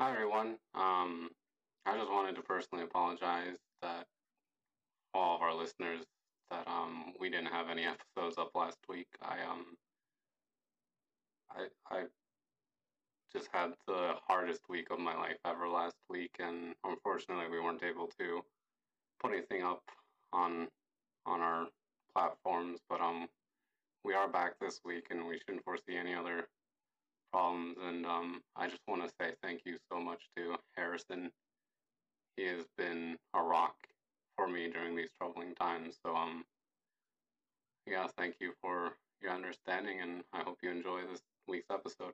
Hi everyone. Um, I just wanted to personally apologize that all of our listeners that um we didn't have any episodes up last week. I um I I just had the hardest week of my life ever last week, and unfortunately we weren't able to put anything up on on our platforms. But um we are back this week, and we shouldn't foresee any other problems. And um, I just want to say thank you so much to Harrison. He has been a rock for me during these troubling times. So um, yeah, thank you for your understanding, and I hope you enjoy this week's episode.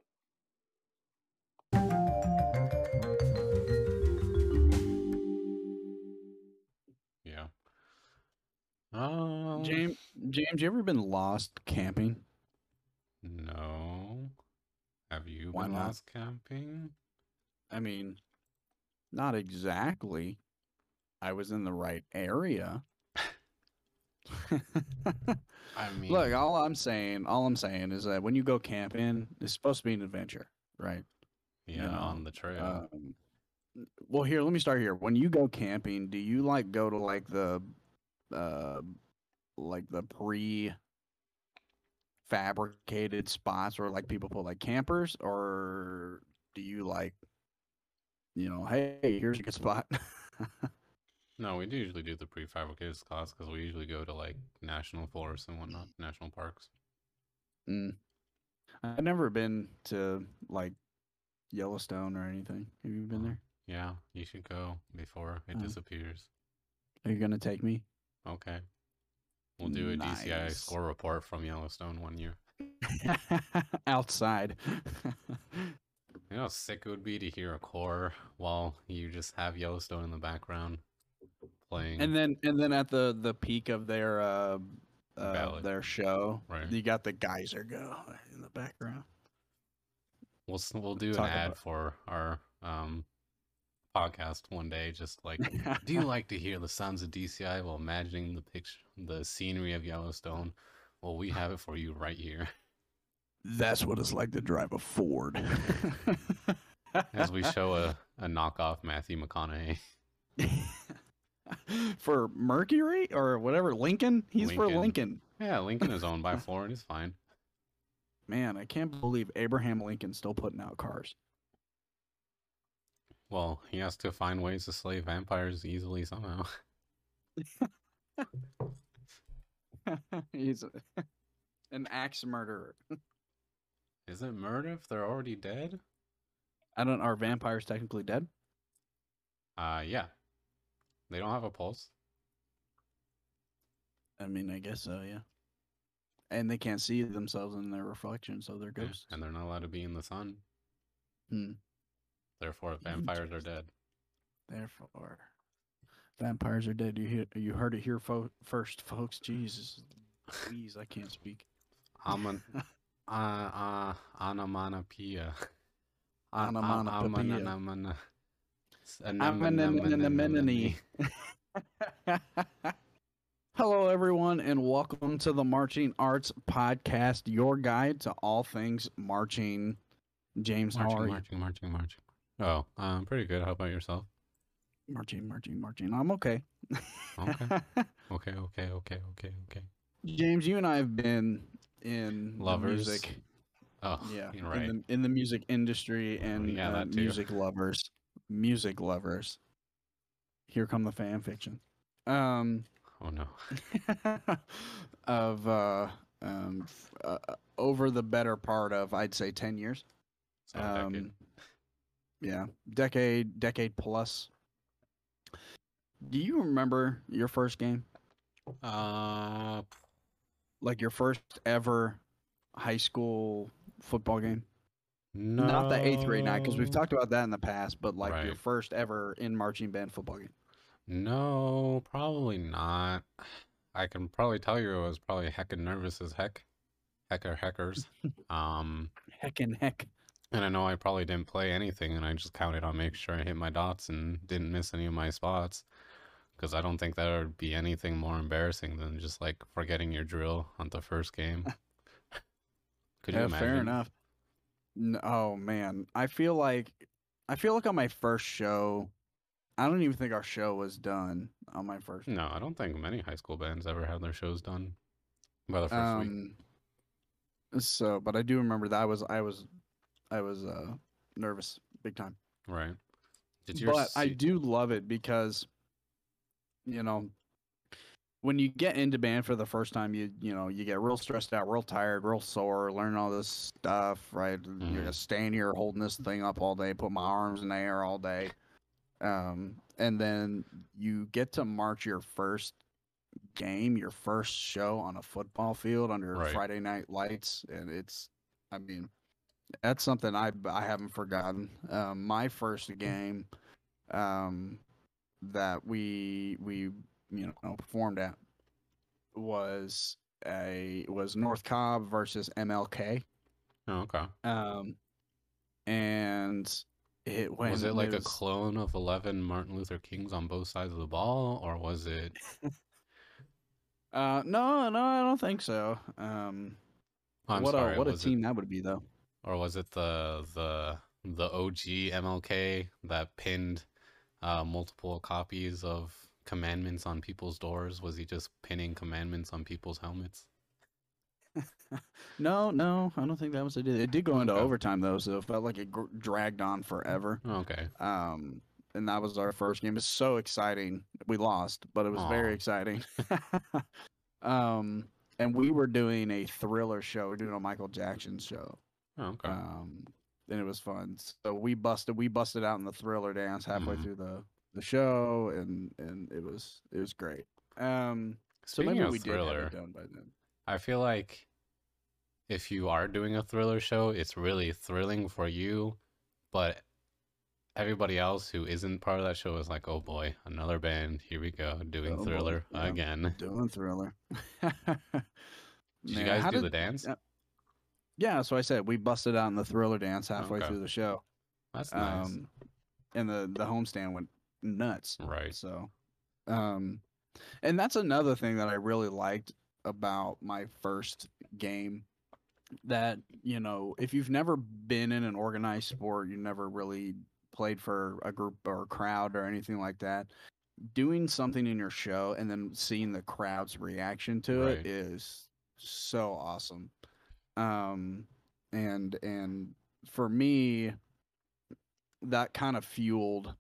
Yeah. Um, James, James, you ever been lost camping? No. Have you Why been not? lost camping? I mean, not exactly. I was in the right area. I mean, Look, all I'm saying, all I'm saying is that when you go camping, it's supposed to be an adventure, right? yeah, you know, on the trail. Um, well, here, let me start here. When you go camping, do you like go to like the, uh, like the pre fabricated spots where like people put like campers, or do you like, you know, hey, here's a good spot? no, we do usually do the prefabricated spots because we usually go to like national forests and whatnot, national parks. Mm. I've never been to like Yellowstone or anything. Have you been there? Yeah, you should go before it Oh. disappears. Are you gonna take me? Okay. We'll do a DCI score report from Yellowstone one year. Outside. You know how sick it would be to hear a core while you just have Yellowstone in the background playing. and then and then at the the peak of their uh, uh their show, Right. you got the geyser go in the background. We'll we'll do an ad about- for our um podcast one day. Just like, do you like to hear the sounds of DCI while imagining the picture, the scenery of Yellowstone? Well, we have it for you right here. That's what it's like to drive a Ford. As we show a, a knockoff Matthew McConaughey. for Mercury or whatever Lincoln. He's for Lincoln. Lincoln. Yeah, Lincoln is owned by Ford. He's fine. Man, I can't believe Abraham Lincoln's still putting out cars. Well, he has to find ways to slay vampires easily somehow. He's a- an axe murderer. Is it murder if they're already dead? I don't. Are vampires technically dead? Uh, yeah. They don't have a pulse. I mean, I guess so. Yeah. And they can't see themselves in their reflection, so they're Yeah, ghosts. And they're not allowed to be in the sun. Hmm. Therefore, vampires are dead. Therefore, vampires are dead. You hear, you heard it here fo- first, folks. Jesus, please, I can't speak. Aman, uh, uh, onomatopoeia. Uh, Onomatopoeia. amanamana- s- Hello, everyone, and welcome to the Marching Arts Podcast, your guide to all things marching. James, how are Marching, you? marching, marching, marching. Oh, um, pretty good. How about yourself? Marching, marching, marching. I'm okay. Okay. Okay, okay, okay, okay, okay. James, you and I have been in Lovers. music, Oh, yeah, right. in the in the music industry and yeah, uh, music lovers, music lovers. Here come the fan fiction. Um, Oh no. of uh, um, f- uh, uh, over the better part of I'd say ten years. So a decade. Um, yeah, decade, decade plus. Do you remember your first game? Uh, Like your first ever high school football game? no. Not the eighth grade night, because we've talked about that in the past, but like your first ever in marching band football game. No, probably not. I can probably tell you I was probably heckin' nervous as heck. Hecker heckers. um, Heck and heck. And I know I probably didn't play anything, and I just counted on making sure I hit my dots and didn't miss any of my spots. Because I don't think that would be anything more embarrassing than just like forgetting your drill on the first game. Could you yeah, imagine? fair enough. N- oh man, I feel like I feel like on my first show, I don't even think our show was done on my first. No, I don't think many high school bands ever had their shows done by the first week. Um, so, but I do remember that I was I was I was uh nervous big time. Right. Did your but I do love it because you know when you get into band for the first time you you know you get real stressed out real tired real sore learning all this stuff right you're Mhm. gonna here holding this thing up all day put my arms in the air all day um and then you get to march your first game your first show on a football field under Right. friday night lights and it's i mean that's something I I haven't forgotten. Um, my first game, um, that we we you know performed at was a was North Cobb versus MLK. Oh, okay. Um, and it went. was it like a was- clone of 11 Martin Luther Kings on both sides of the ball, or was it? Uh, no, no, I don't think so. Um, Oh, I'm what sorry. a what a team that would be though. Or was it the the the OG MLK that pinned uh, multiple copies of commandments on people's doors? Was he just pinning commandments on people's helmets? No, no, I don't think that was it. It did go into Okay. overtime though, so it felt like it gr- dragged on forever. Okay. Um, and that was our first game. It's so exciting. We lost, but it was very exciting. um, and we were doing a thriller show. We're doing a Michael Jackson show. Oh, okay. Um, and it was fun. So we busted we busted out in the thriller dance halfway Mhm. through the the show, and and it was it was great. Um, so Speaking maybe we did thriller, have it done by then. I feel like if you are doing a thriller show, it's really thrilling for you, but everybody else who isn't part of that show is like, oh boy, another band. Here we go, doing Oh thriller yeah. again. Doing thriller. Did you guys do the dance? uh, Yeah, so I said we busted out in the thriller dance halfway Okay. through the show. That's nice. Um, and the the homestand went nuts. right. So, um, and that's another thing that I really liked about my first game. That you know, if you've never been in an organized sport, you never really played for a group or a crowd or anything like that. Doing something in your show and then seeing the crowd's reaction to Right. it is so awesome. Um, and and for me, that kind of fueled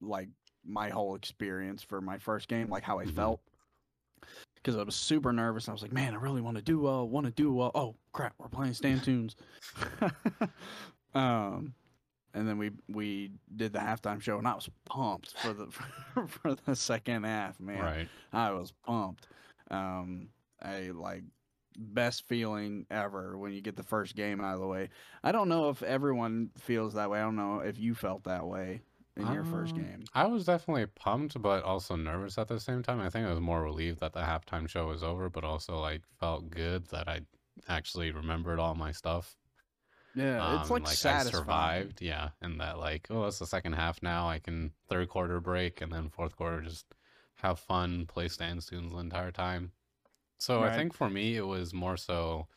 like my whole experience for my first game, like how I Mhm. felt. Because I was super nervous. I was like, man, I really want to do well. Want to do well. Oh crap, we're playing stand tunes. um, and then we we did the halftime show, and I was pumped for the for the second half. Man, Right. I was pumped. Um, I like best feeling ever when you get the first game out of the way. I don't know if everyone feels that way. I don't know if you felt that way in your first Um, game. I was definitely pumped, but also nervous at the same time. I think I was more relieved that the halftime show was over, but also like felt good that I actually remembered all my stuff. Yeah, it's Um, like, I satisfying. survived, yeah, and that like, oh, it's the second half now. I can third quarter break and then fourth quarter just have fun, play stand tunes the entire time. So I think for me it was more so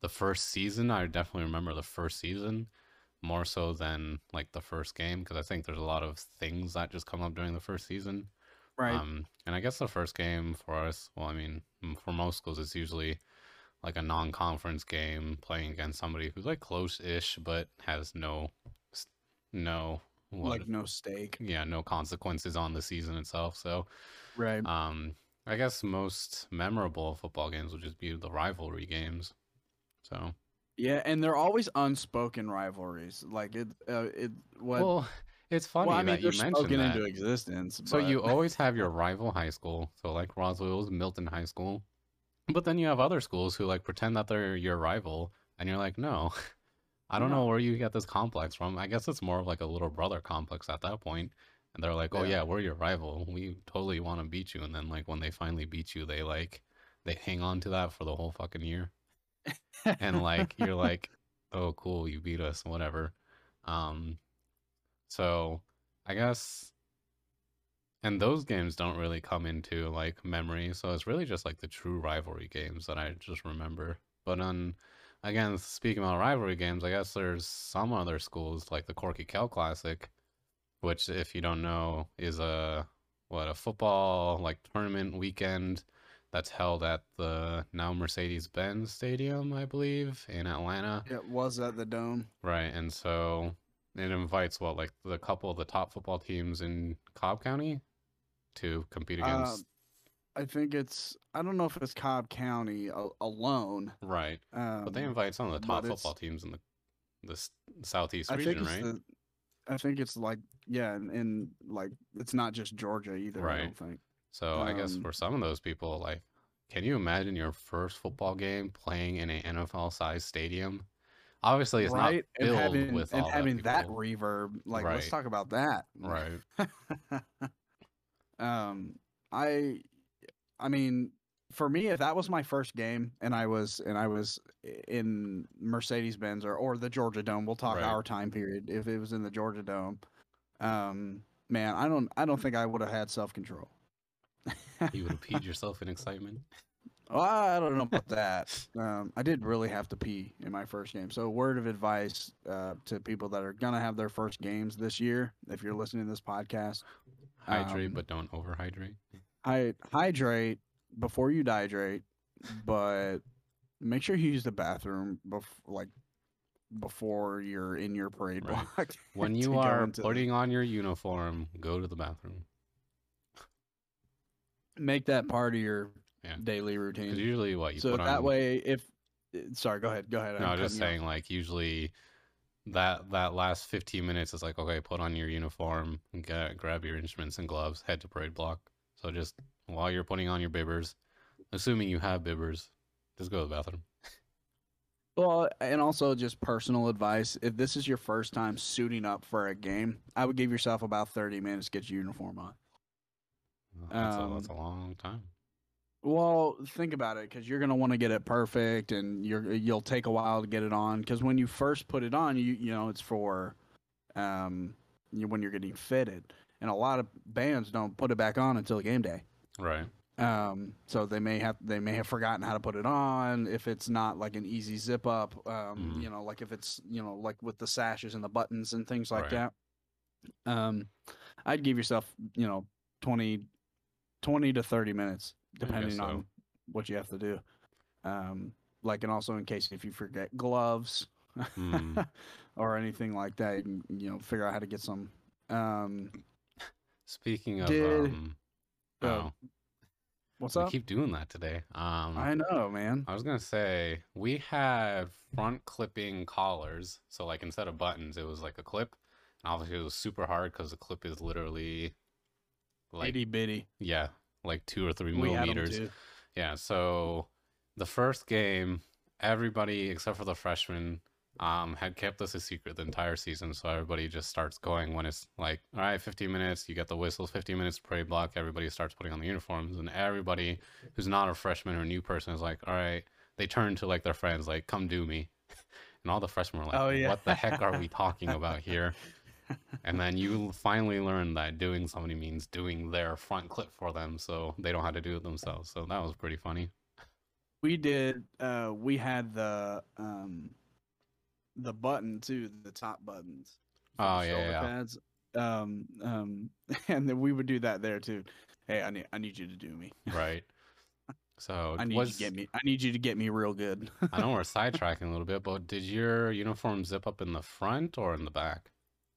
the first season. I definitely remember the first season more so than like the first game because I think there's a lot of things that just come up during the first season. Right. Um, and I guess the first game for us, well, I mean, for most schools, it's usually like a non-conference game playing against somebody who's like close-ish but has no, no, what, like no stake. yeah, no consequences on the season itself. So, Right. um, I guess most memorable football games would just be the rivalry games. So, yeah, and they're always unspoken rivalries. Like it uh, it what well, it's funny well, I mean that you they're mentioned that. into existence. So you always have your rival high school. So like Roswell's Milton High School. But then you have other schools who like pretend that they're your rival and you're like, "No. I don't know where you get this complex from. I guess it's more of like a little brother complex at that point." And they're like, "Oh Yeah. yeah, we're your rival. We totally want to beat you." And then like when they finally beat you, they like they hang on to that for the whole fucking year. And like you're like, "Oh cool, you beat us, whatever." Um so I guess and those games don't really come into like memory, so it's really just like the true rivalry games that I just remember. But on again, speaking about rivalry games, I guess there's some other schools like the Corky Kell Classic, which, if you don't know, is a what a football like tournament weekend that's held at the now Mercedes Benz Stadium, I believe, in Atlanta. It was at the dome. Right, and so it invites what like the couple of the top football teams in Cobb County to compete against. Um, I think it's I don't know if it's Cobb County alone. right, Um, but they invite some of the top football teams in the the s- southeast region, right? the, I think it's like yeah, and, and like it's not just Georgia either. I Right. don't think. So I guess Um, for some of those people, like, can you imagine your first football game playing in an NFL sized stadium? Obviously, it's right, not and filled having with and all having that, that reverb. Like, let's talk about that. right. um, I, I mean, for me, if that was my first game and I was and I was in Mercedes Benz or or the Georgia Dome, we'll talk Right. our time period. If it was in the Georgia Dome, um, man, I don't I don't think I would have had self control. You would have peed yourself in excitement. Well, I don't know about that. Um, I did really have to pee in my first game. So, word of advice uh, to people that are gonna have their first games this year, if you're listening to this podcast, Hydrate, Um, but don't overhydrate. hy- hydrate before you dehydrate, but make sure you use the bathroom bef- like before you're in your parade Right. block. When you are into the- putting on your uniform, go to the bathroom. make that part of your Yeah. daily routine. usually, what you so put that on. way, if eh, sorry, go ahead, go ahead. no, I'm just cutting you off. saying, like, usually that that last 15 minutes is like, okay, put on your uniform, get, grab your instruments and gloves, head to parade block. So just while you're putting on your bibbers, assuming you have bibbers, just go to the bathroom. Well, and also just personal advice. If this is your first time suiting up for a game, I would give yourself about 30 minutes to get your uniform on. That's, a, that's a Um, long time. Well, think about it because you're going to want to get it perfect and you're you'll take a while to get it on because when you first put it on, you you know, it's for um you, when you're getting fitted. And a lot of bands don't put it back on until game day. Right. Um, so they may have they may have forgotten how to put it on if it's not like an easy zip up. Um, Mhm. you know, like if it's you know like with the sashes and the buttons and things like Right. that. Um, I'd give yourself you know 20, 20 to thirty minutes depending so. on what you have to do. Um, like and also in case if you forget gloves Mm. or anything like that, you can you know figure out how to get some. Um, Speaking of, Did- um, oh, what's we up? keep doing that today. Um, I know, man. I was gonna say we had front clipping collars, so like instead of buttons, it was like a clip. And obviously, it was super hard because the clip is literally like Itty bitty. yeah, like two or three We had 'em millimeters. Yeah, so the first game, everybody except for the freshmen um, had kept this a secret the entire season. So everybody just starts going when it's like, all right, 15 minutes, you get the whistles, 15 minutes parade block. Everybody starts putting on the uniforms, and everybody who's not a freshman or a new person is like, all right, they turn to like their friends, like, come do me. And all the freshmen are like, Oh, yeah. what the heck are we talking about here? And then you finally learn that doing somebody means doing their front clip for them so they don't have to do it themselves. So that was pretty funny. We did. Uh, we had the um, the button too, the top buttons. Oh, yeah, yeah. Pads. Um, um, and then we would do that there too. Hey, I need I need you to do me. Right. So I need was, you to get me. I need you to get me real good. I know we're sidetracking a little bit, but did your uniform zip up in the front or in the back?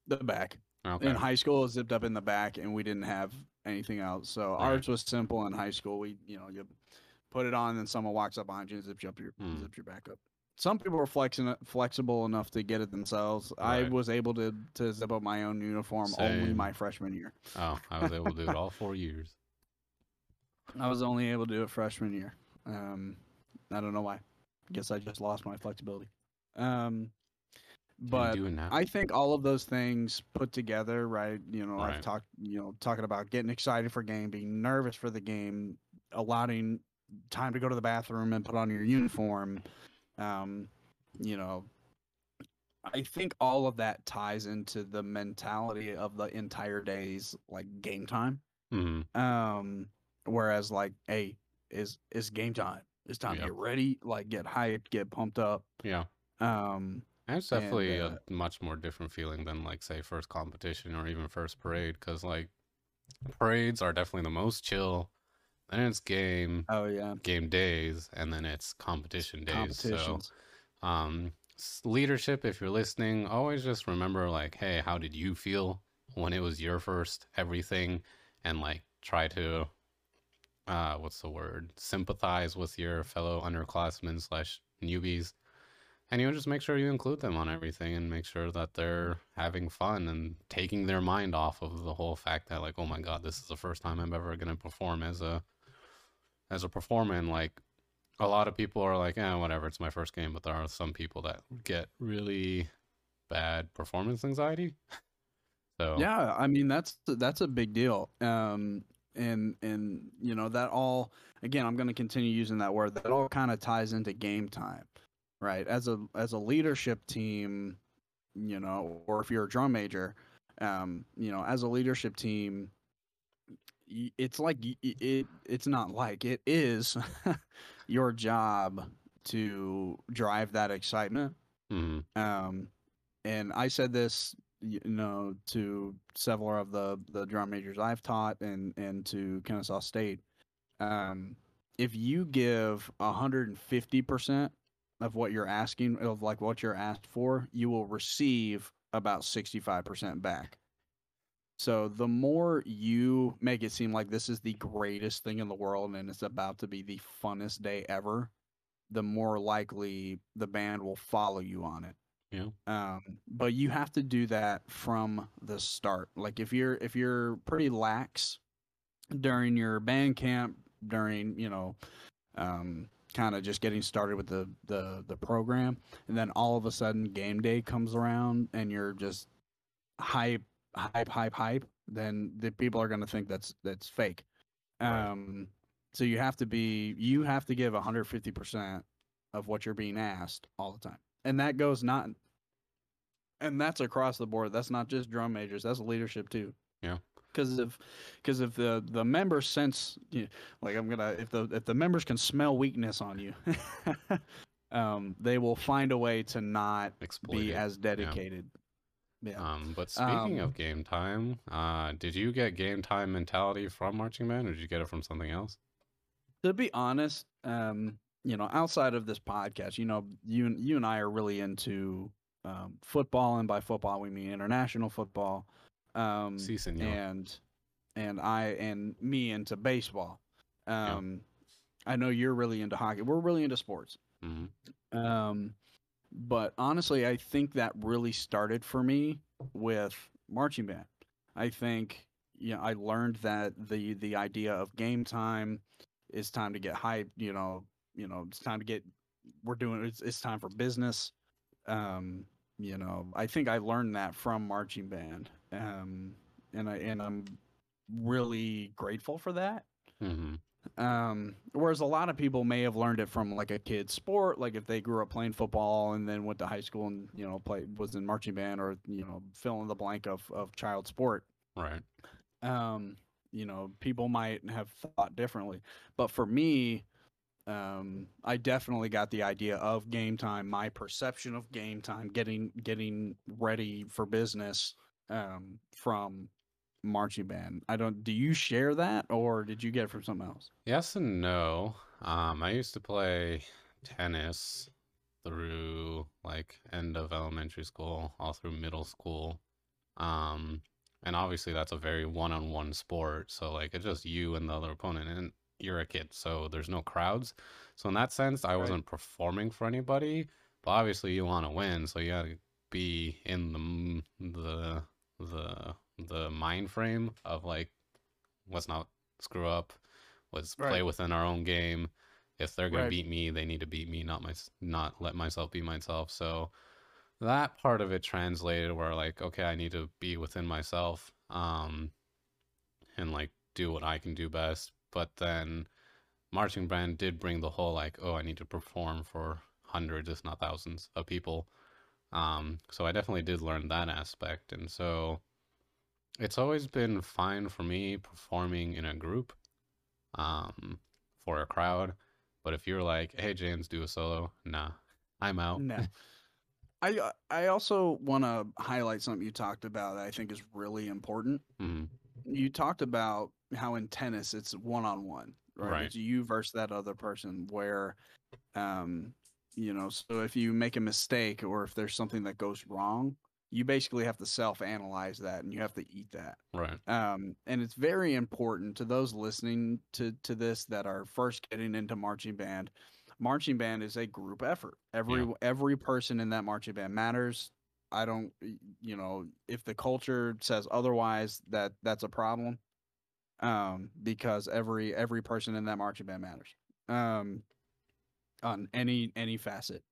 the back Okay. in high school, it zipped up in the back, and we didn't have anything else. So Right. ours was simple in high school. We, you know, you put it on, and someone walks up behind you and zips you up your Hmm. zips your back up. Some people were flexing flexible enough to get it themselves. I was able to to zip up my own uniform only my freshman year. Oh, I was able to do it all four years. I was only able to do it freshman year. Um, I don't know why. Guess I just lost my flexibility. Um, but do it now? I think all of those things put together, right? You know, I've talked, you know, talking about getting excited for game, being nervous for the game, allowing time to go to the bathroom and put on your uniform. Um, you know, I think all of that ties into the mentality of the entire day's like game time. Mhm. Um, whereas like, hey, is is game time. It's time Yep. to get ready, like get hyped, get pumped up. Yeah. Um, that's it's And, definitely uh, a much more different feeling than like say first competition or even first parade because like parades are definitely the most chill. Then it's game oh yeah, game days and then it's competition days. So um leadership if you're listening, always just remember like, hey, how did you feel when it was your first everything and like try to uh what's the word? sympathize with your fellow underclassmen slash newbies and you know, just make sure you include them on everything and make sure that they're having fun and taking their mind off of the whole fact that like, oh my god, this is the first time I'm ever gonna perform as a as a performer and like a lot of people are like, eh, whatever, it's my first game, but there are some people that get really bad performance anxiety. So Yeah, I mean that's that's a big deal. Um, and and you know that all again, I'm going to continue using that word. That all kind of ties into game time, right? As a as a leadership team, you know, or if you're a drum major, um, you know, as a leadership team, it's like it it's not like it is your job to drive that excitement mhm, um, and I said this, you know, to several of the the drum majors I've taught, and and to Kennesaw State. Um, if you give hundred and fifty percent of what you're asking, of like what you're asked for, you will receive about sixty five percent back. So the more you make it seem like this is the greatest thing in the world and it's about to be the funnest day ever, the more likely the band will follow you on it. Yeah, um but you have to do that from the start. Like if you're if you're pretty lax during your band camp during you know um kind of just getting started with the the the program and then all of a sudden game day comes around and you're just hype hype hype hype then the people are going to think that's that's fake. Right. um so you have to be you have to give 150% of what you're being asked all the time. And that goes not and that's across the board. That's not just drum majors that's leadership too. Yeah. because if because if the the members sense you like i'm gonna if the if the members can smell weakness on you um they will find a way to not exploit be as dedicated. yeah, Um, but speaking Um, of game time, uh, did you get game time mentality from marching band, or did you get it from something else? to be honest um you know outside of this podcast you know you and you and i are really into um, football and by football we mean international football um Si, and and I and me into baseball. Yeah. Um, I know you're really into hockey. We're really into sports. hmm Um, but honestly, I think that really started for me with marching band. I think you know I learned that the the idea of game time is time to get hyped. You know, you know it's time to get we're doing it's it's time for business. Um, you know, I think I learned that from marching band. Um, and I and I'm really grateful for that. hmm Um, whereas a lot of people may have learned it from like a kid's sport, like if they grew up playing football and then went to high school and you know play was in marching band or you know fill in the blank of of child sport. Right. Um, you know, people might have thought differently, but for me, um, I definitely got the idea of game time, my perception of game time, getting getting ready for business, um, from marching band. I don't. Do you share that, or did you get it from something else? Yes and no. Um, I used to play tennis through like end of elementary school, all through middle school. Um, and obviously that's a very one-on-one sport, so like it's just you and the other opponent, and you're a kid, so there's no crowds. So in that sense, I Right. wasn't performing for anybody, but obviously you want to win, so you gotta be in the the the the mind frame of like let's not screw up. Let's play within our own game. If they're gonna Right. beat me they need to beat me not my not let myself be myself. So that part of it translated where like okay i need to be within myself um and like do what i can do best. But then marching band did bring the whole like oh i need to perform for hundreds if not thousands of people. Um so i definitely did learn that aspect. And so it's always been fine for me performing in a group um for a crowd But if you're like, hey, James, do a solo, nah, I'm out. No. I I also want to highlight something you talked about that I think is really important. Mhm. You talked about how in tennis it's one on one, right? Right. It's you versus that other person. Where, um, you know, so if you make a mistake or if there's something that goes wrong, you basically have to self analyze that and you have to eat that. Right. Um, and it's very important to those listening to to this that are first getting into marching band. Marching band is a group effort. Every every person in that marching band matters. I don't, you know, if the culture says otherwise, that that's a problem. Um, because every every person in that marching band matters. Um, on any any facet.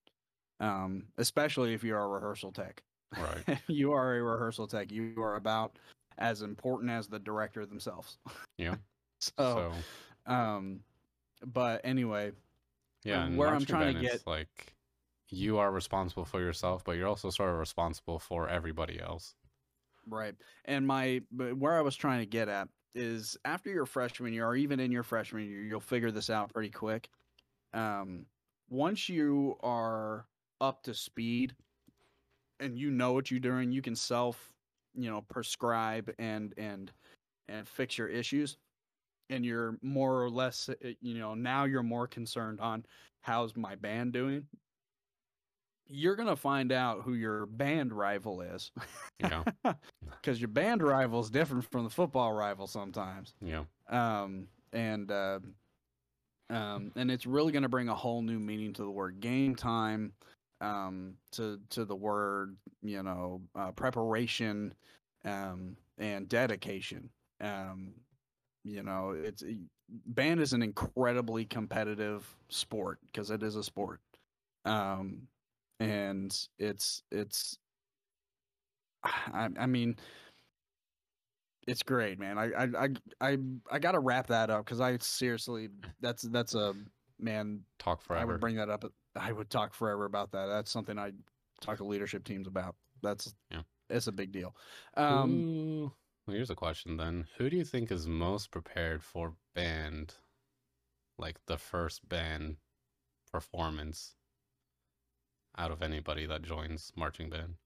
Um, especially if you're a rehearsal tech Right. you are a rehearsal tech. You are about as important as the director themselves. Yeah. so, so um, but anyway, yeah, where I'm trying to get- like you are responsible for yourself, but you're also sort of responsible for everybody else. right. And my, but where I was trying to get at is after your freshman year, or even in your freshman year, you'll figure this out pretty quick. Um, once you are up to speed and you know what you're doing, you can self, you know, prescribe and and and fix your issues. And you're more or less, uh, you know, now you're more concerned on how's my band doing. You're gonna find out who your band rival is, You know. because your band rival is different from the football rival sometimes yeah. um, and uh, um, and it's really going to bring a whole new meaning to the word game time, um, to to the word you know uh, preparation, um, and dedication. Um, you know, it's band is an incredibly competitive sport because it is a sport, um, and it's it's. I, I mean, it's great, man. I I I I, I got to wrap that up because I seriously that's that's a man. Talk forever. I would bring that up. I would talk forever about that. That's something I talk to leadership teams about. That's Yeah. it's a big deal. Um, Who- well, here's a question then. Who do you think is most prepared for band, like the first band performance out of anybody that joins marching band?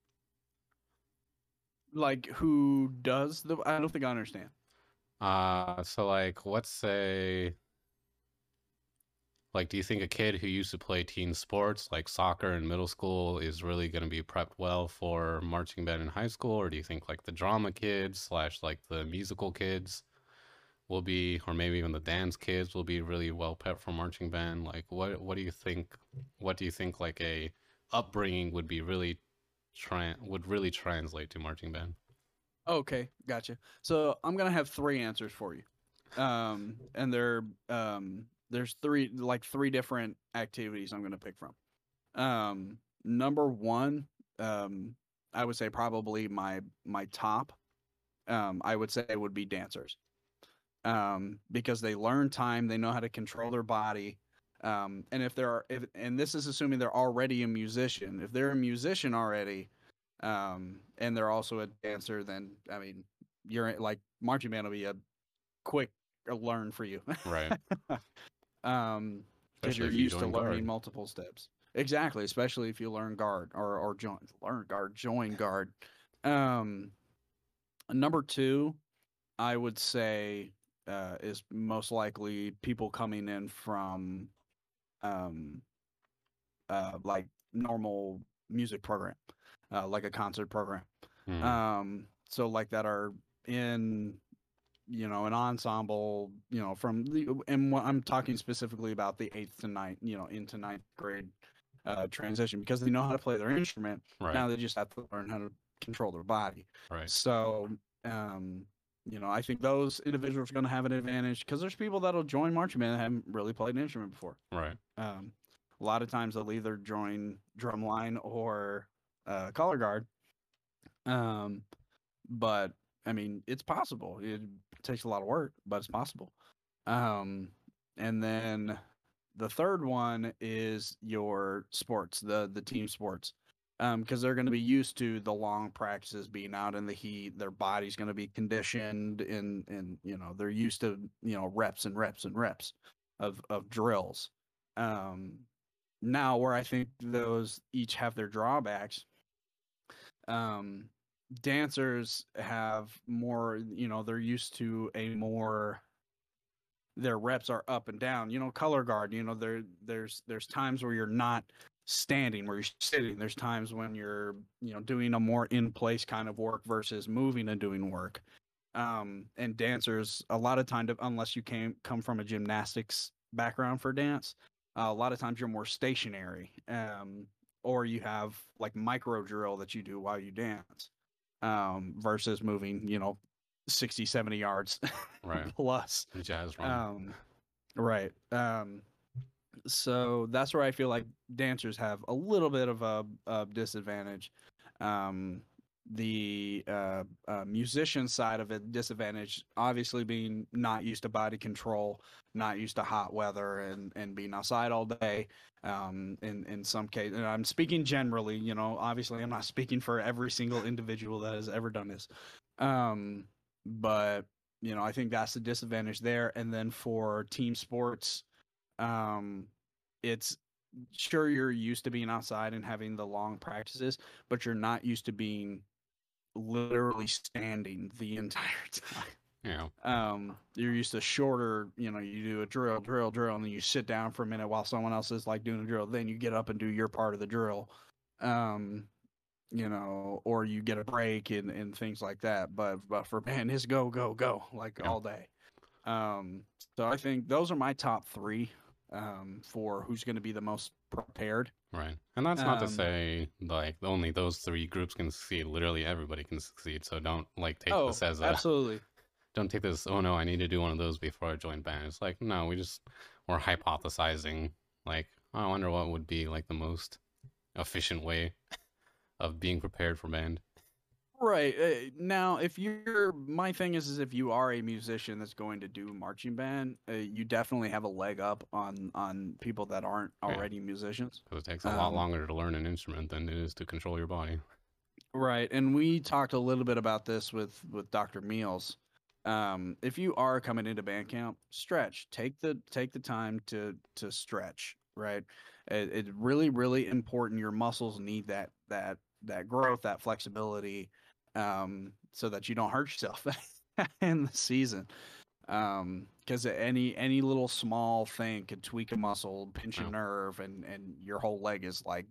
like who does the? I don't think I understand. Uh, so like, let's say, like, do you think a kid who used to play team sports like soccer in middle school is really going to be prepped well for marching band in high school, or do you think like the drama kids slash like the musical kids will be, or maybe even the dance kids will be really well prepped for marching band? Like, what what do you think? What do you think like a upbringing would be really tran would really translate to marching band? Okay, gotcha. So I'm gonna have three answers for you, um, and they're um, there's three like three different activities I'm gonna pick from. Um, number one, um, I would say probably my my top. Um, I would say would be dancers, um, because they learn time, they know how to control their body, um, and if they're if and this is assuming they're already a musician. If they're a musician already, um, and they're also a dancer, then I mean, you're like marching band will be a quick learn for you. Right. um, because you're if you used to learning guard. multiple steps. Exactly, especially if you learn guard or or join learn guard, join guard. Um, number two, I would say, uh, is most likely people coming in from, um, uh, like normal music program, uh, like a concert program Hmm. um so like that are in you know an ensemble you know from the and what i'm talking specifically about the eighth to ninth you know into ninth grade uh transition because they know how to play their instrument right. now they just have to learn how to control their body right. so um you know i think those individuals are going to have an advantage because there's people that'll join marching band that haven't really played an instrument before Right. um, a lot of times they'll either join drumline or uh, color guard. Um, but I mean, it's possible. It takes a lot of work, but it's possible. Um, and then the third one is your sports, the the team sports, um, because they're going to be used to the long practices, being out in the heat. Their body's going to be conditioned, and and you know they're used to you know reps and reps and reps of of drills Um, now, where I think those each have their drawbacks, um, dancers have more, you know, they're used to a more their reps are up and down. You know, color guard, you know, there there's there's times where you're not standing where you're sitting. There's times when you're, you know, doing a more in place kind of work versus moving and doing work. Um, and dancers, a lot of time, unless you came come from a gymnastics background for dance, uh, a lot of times you're more stationary. Um, or you have like micro drill that you do while you dance um, versus moving, you know, 60, 70 yards Right. plus. Jazz run. Um, right. Um, so that's where I feel like dancers have a little bit of a, a disadvantage. Um, the uh, uh, musician side of it, disadvantage, obviously being not used to body control, not used to hot weather, and and being outside all day. Um, in in some cases, and I'm speaking generally. You know, obviously, I'm not speaking for every single individual that has ever done this. Um, but you know, I think that's the disadvantage there. And then for team sports, um, it's sure you're used to being outside and having the long practices, but you're not used to being literally standing the entire time. yeah. Um, you're used to shorter, you know, you do a drill, drill, drill, and then you sit down for a minute while someone else is like doing a drill. Then you get up and do your part of the drill. Um, you know, or you get a break and, and things like that. But but for man, it's go, go, go, like Yeah. all day. Um, so I think those are my top three um for who's gonna be the most prepared. Right. And that's not to Um, say like only those three groups can succeed. Literally everybody can succeed. So don't like take oh, this as a absolutely. don't take this, oh no, I need to do one of those before I join band. It's like, no, we just we're hypothesizing like I wonder what would be like the most efficient way of being prepared for band. Right. Uh, now, if you're, my thing is, is if you are a musician that's going to do marching band, uh, you definitely have a leg up on on people that aren't Yeah. already musicians. Because it takes a lot Um, longer to learn an instrument than it is to control your body. Right. And we talked a little bit about this with with Dr. Meals. Um, if you are coming into band camp, stretch. Take the take the time to to stretch. Right. It, it's really really important. Your muscles need that that that growth, that flexibility, um, so that you don't hurt yourself in the season. Um, because any any little small thing could tweak a muscle, pinch a nerve, and and your whole leg is like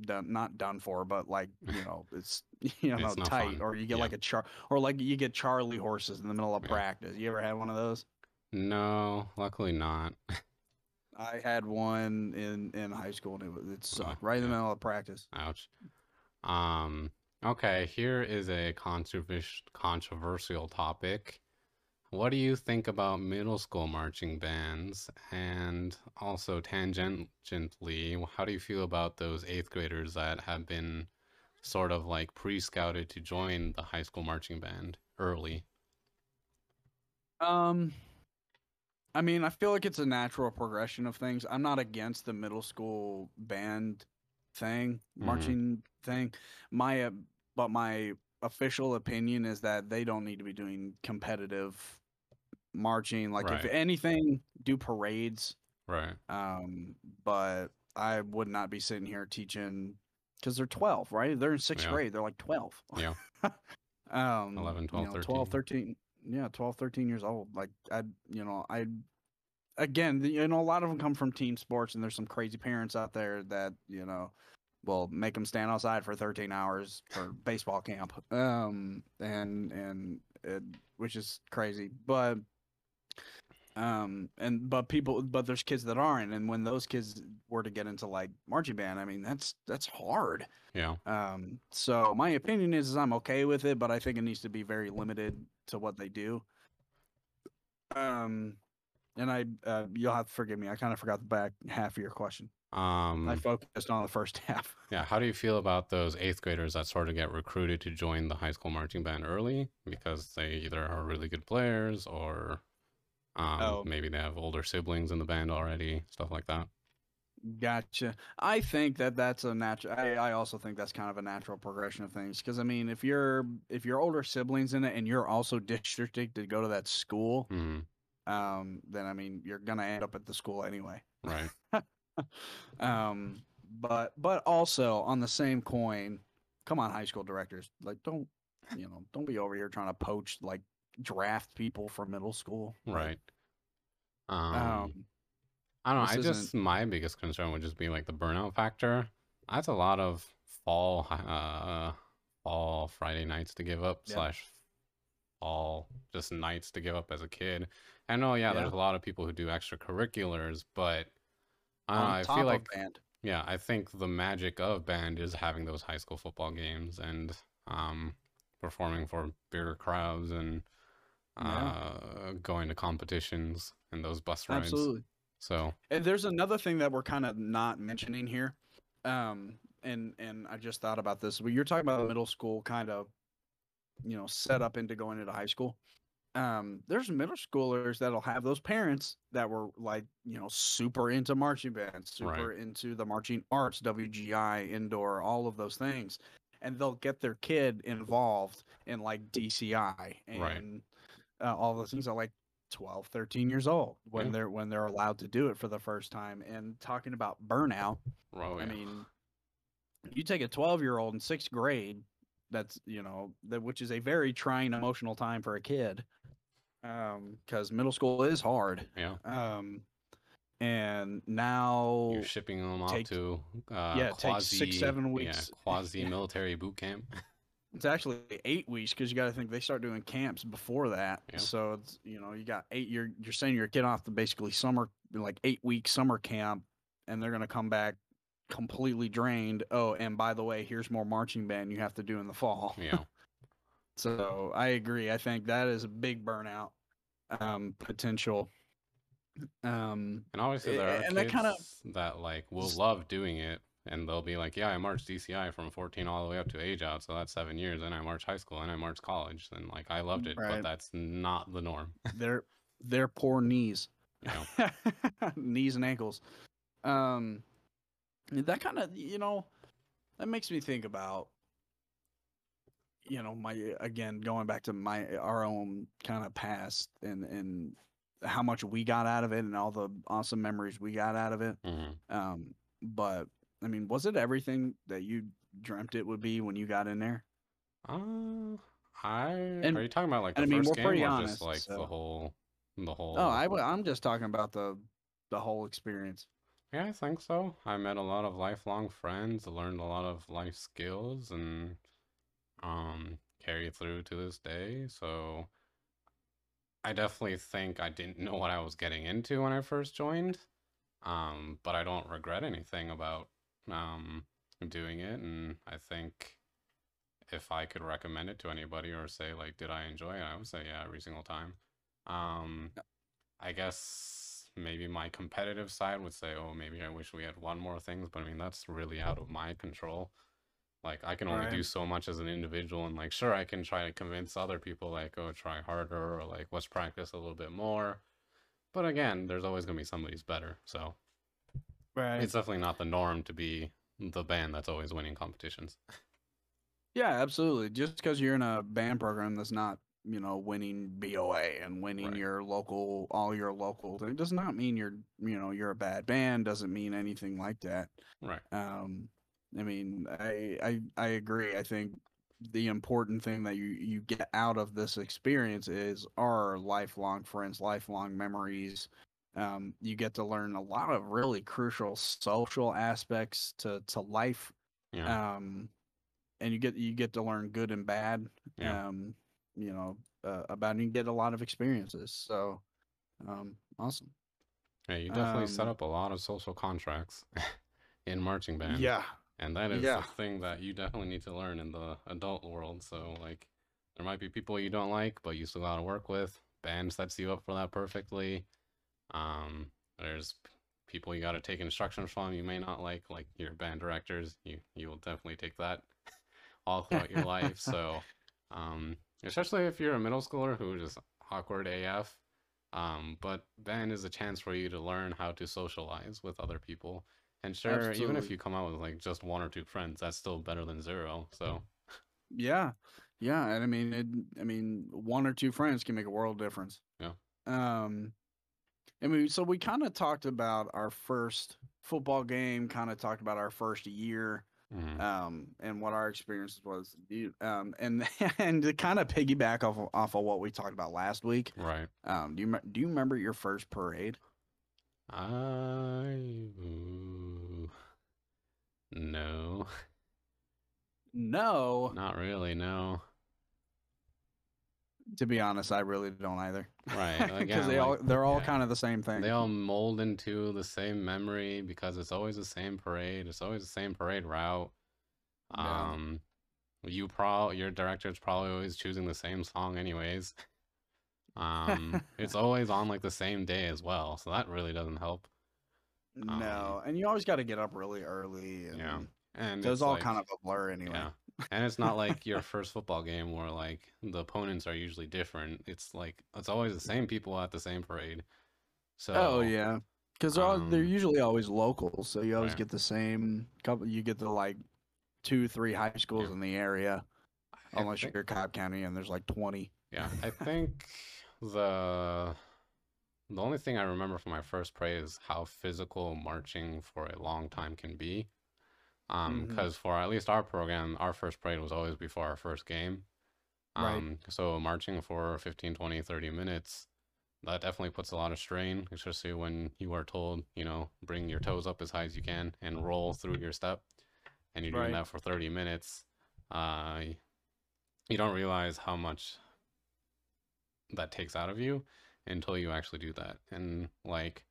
done not done for, but like you know it's you know It's tight, or you get Yeah. like a char, or like you get Charlie horses in the middle of Yeah. practice. You ever had one of those? No, luckily not. I had one in in high school, and it was it sucked Oh, right in the middle of practice. Ouch. Um, okay, here is a controversial controversial topic. What do you think about middle school marching bands? And also tangentially, how do you feel about those eighth graders that have been sort of like pre-scouted to join the high school marching band early? Um, I mean, I feel like it's a natural progression of things. I'm not against the middle school band thing, Mhm. marching thing. My, uh, but my official opinion is that they don't need to be doing competitive marching. Like, if anything, do parades. Right. Um, but I would not be sitting here teaching because they're 12, right? They're in sixth Yeah. grade. They're like 12. Yeah. um, 11, you 12, know, 12, 13. Yeah, 12, 13 years old. Like, I, you know, I, again, you know, a lot of them come from team sports, and there's some crazy parents out there that, you know, will make them stand outside for 13 hours for baseball camp. Um, and, and, it, which is crazy. But, um and but people but there's kids that aren't and when those kids were to get into like marching band i mean that's that's hard Yeah. um so my opinion is, is i'm okay with it but i think it needs to be very limited to what they do um and i uh, you'll have to forgive me i kind of forgot the back half of your question Um, i focused on the first half Yeah, how do you feel about those eighth graders that sort of get recruited to join the high school marching band early because they either are really good players or um, Oh. maybe they have older siblings in the band already, stuff like that? Gotcha. I think that that's a natural. I, I also think that's kind of a natural progression of things. Because I mean, if you're if your older siblings in it and you're also districted to go to that school, hmm um, then I mean you're gonna end up at the school anyway. Right. um, but but also on the same coin, come on, high school directors, like don't you know don't be over here trying to poach like draft people from middle school. Right. Um, Um, I don't know. I just isn't- my biggest concern would just be like the burnout factor. That's a lot of fall uh fall Friday nights to give up Yeah. slash fall just nights to give up as a kid. I know, yeah, Yeah. there's a lot of people who do extracurriculars, but I, don't know, I feel like band. yeah, I think the magic of band is having those high school football games and um performing for bigger crowds and Yeah. uh going to competitions and those bus rides. Absolutely. So And there's another thing that we're kind of not mentioning here. Um, and and I just thought about this. When you're talking about middle school kind of, you know, set up into going into high school. Um, there's middle schoolers that'll have those parents that were like, you know, super into marching bands, super into the marching arts, WGI, indoor, all of those things. And they'll get their kid involved in like DCI and Right. uh, all those things are like 12 13 years old when Yeah. they're when they're allowed to do it for the first time and talking about burnout oh, i mean you take a 12 year old in sixth grade that's you know that which is a very trying emotional time for a kid um because middle school is hard yeah. um and now You're shipping them off to uh, yeah, takes six, quasi, seven yeah, weeks. quasi military boot camp. It's actually eight weeks because you got to think they start doing camps before that. Yeah. So it's you know you got eight. You're you're sending your kid off to basically summer like eight week summer camp, and they're gonna come back completely drained. Oh, and by the way, here's more marching band you have to do in the fall. yeah, So I agree. I think that is a big burnout um, potential. Um, and obviously there are and that kids kinda- that like will s- love doing it, and they'll be like, "Yeah, I marched DCI from 14 all the way up to age out, so that's seven years. And I marched high school, and I marched college, and like I loved it, but that's not the norm. their their poor knees. You know? knees and ankles. Um, that kind of you know that makes me think about you know my again going back to my our own kind of past and and how much we got out of it and all the awesome memories we got out of it. hmm Um, but I mean, was it everything that you dreamt it would be when you got in there? Uh, I And- are you talking about like the I mean, first we're game pretty or honest, just like so- the whole, the whole? Oh, I, am just talking about the the whole experience. Yeah, I think so. I met a lot of lifelong friends, learned a lot of life skills, and um, carry through to this day. So I definitely think I didn't know what I was getting into when I first joined. Um, but I don't regret anything about um doing it, and I think if I could recommend it to anybody or say like, did I enjoy it? I would say yeah, every single time. Um, I guess maybe my competitive side would say, oh, maybe I wish we had one more things, but I mean that's really out of my control. Like I can only do so much as an individual, and like sure I can try to convince other people like, oh, try harder or like let's practice a little bit more. But again, there's always gonna be somebody's better, so Right. it's definitely not the norm to be the band that's always winning competitions. Yeah, absolutely. Just because you're in a band program that's not, you know, winning BOA and winning Right. your local, all your local, it does not mean you're, you know, you're a bad band. Doesn't mean anything like that. Right. Um, I mean, I, I, I agree. I think the important thing that you you get out of this experience is our lifelong friends, lifelong memories. Um, you get to learn a lot of really crucial social aspects to to life Yeah. um and you get you get to learn good and bad Yeah. um you know uh, about and you get a lot of experiences so um awesome yeah, you definitely set um, up a lot of social contracts in marching band. yeah And that is Yeah. the thing that you definitely need to learn in the adult world. So, like, there might be people you don't like, but you still got to work with. Band sets you up for that perfectly. Um, there's people you got to take instructions from you may not like, like your band directors. You you will definitely take that all throughout your life. So, um, especially if you're a middle schooler who is awkward AF. Um, but then is a chance for you to learn how to socialize with other people. And sure, even if you come out with like just one or two friends, that's still better than zero. So yeah yeah and i mean it, i mean one or two friends can make a world difference Yeah. Um, I mean, so we kind of talked about our first football game, kind of talked about our first year, Mhm. um, and what our experience was. Um, and and to kind of piggyback off of, off of what we talked about last week. Right. Um, do you do you remember your first parade? I ooh, no, No, not really. No. To be honest, I really don't either. Right. because they all—they're all yeah. kind of the same thing. They all mold into the same memory because it's always the same parade. It's always the same parade route. Yeah. Um, you pro your director's probably always choosing the same song anyways. Um, it's always on like the same day as well, so that really doesn't help. no, and you always got to get up really early. And Yeah, And so it's it's all like- kind of a blur anyway. yeah. And it's not like your first football game where like the opponents are usually different. It's like it's always the same people at the same parade. So oh yeah, because they're, all they're um, usually always local, so you always right. get the same couple. You get the like two, three high schools Yeah. in the area, I unless think- you're Cobb County and there's like twenty. Yeah, I think the the only thing I remember from my first parade is how physical marching for a long time can be. Um, Mhm. because for at least our program, our first parade was always before our first game. Right. Um, so marching for 15, 20, 30 minutes, that definitely puts a lot of strain, especially when you are told, you know, bring your toes up as high as you can and roll through your step. And you're doing Right. that for 30 minutes. Uh, you don't realize how much that takes out of you until you actually do that. And like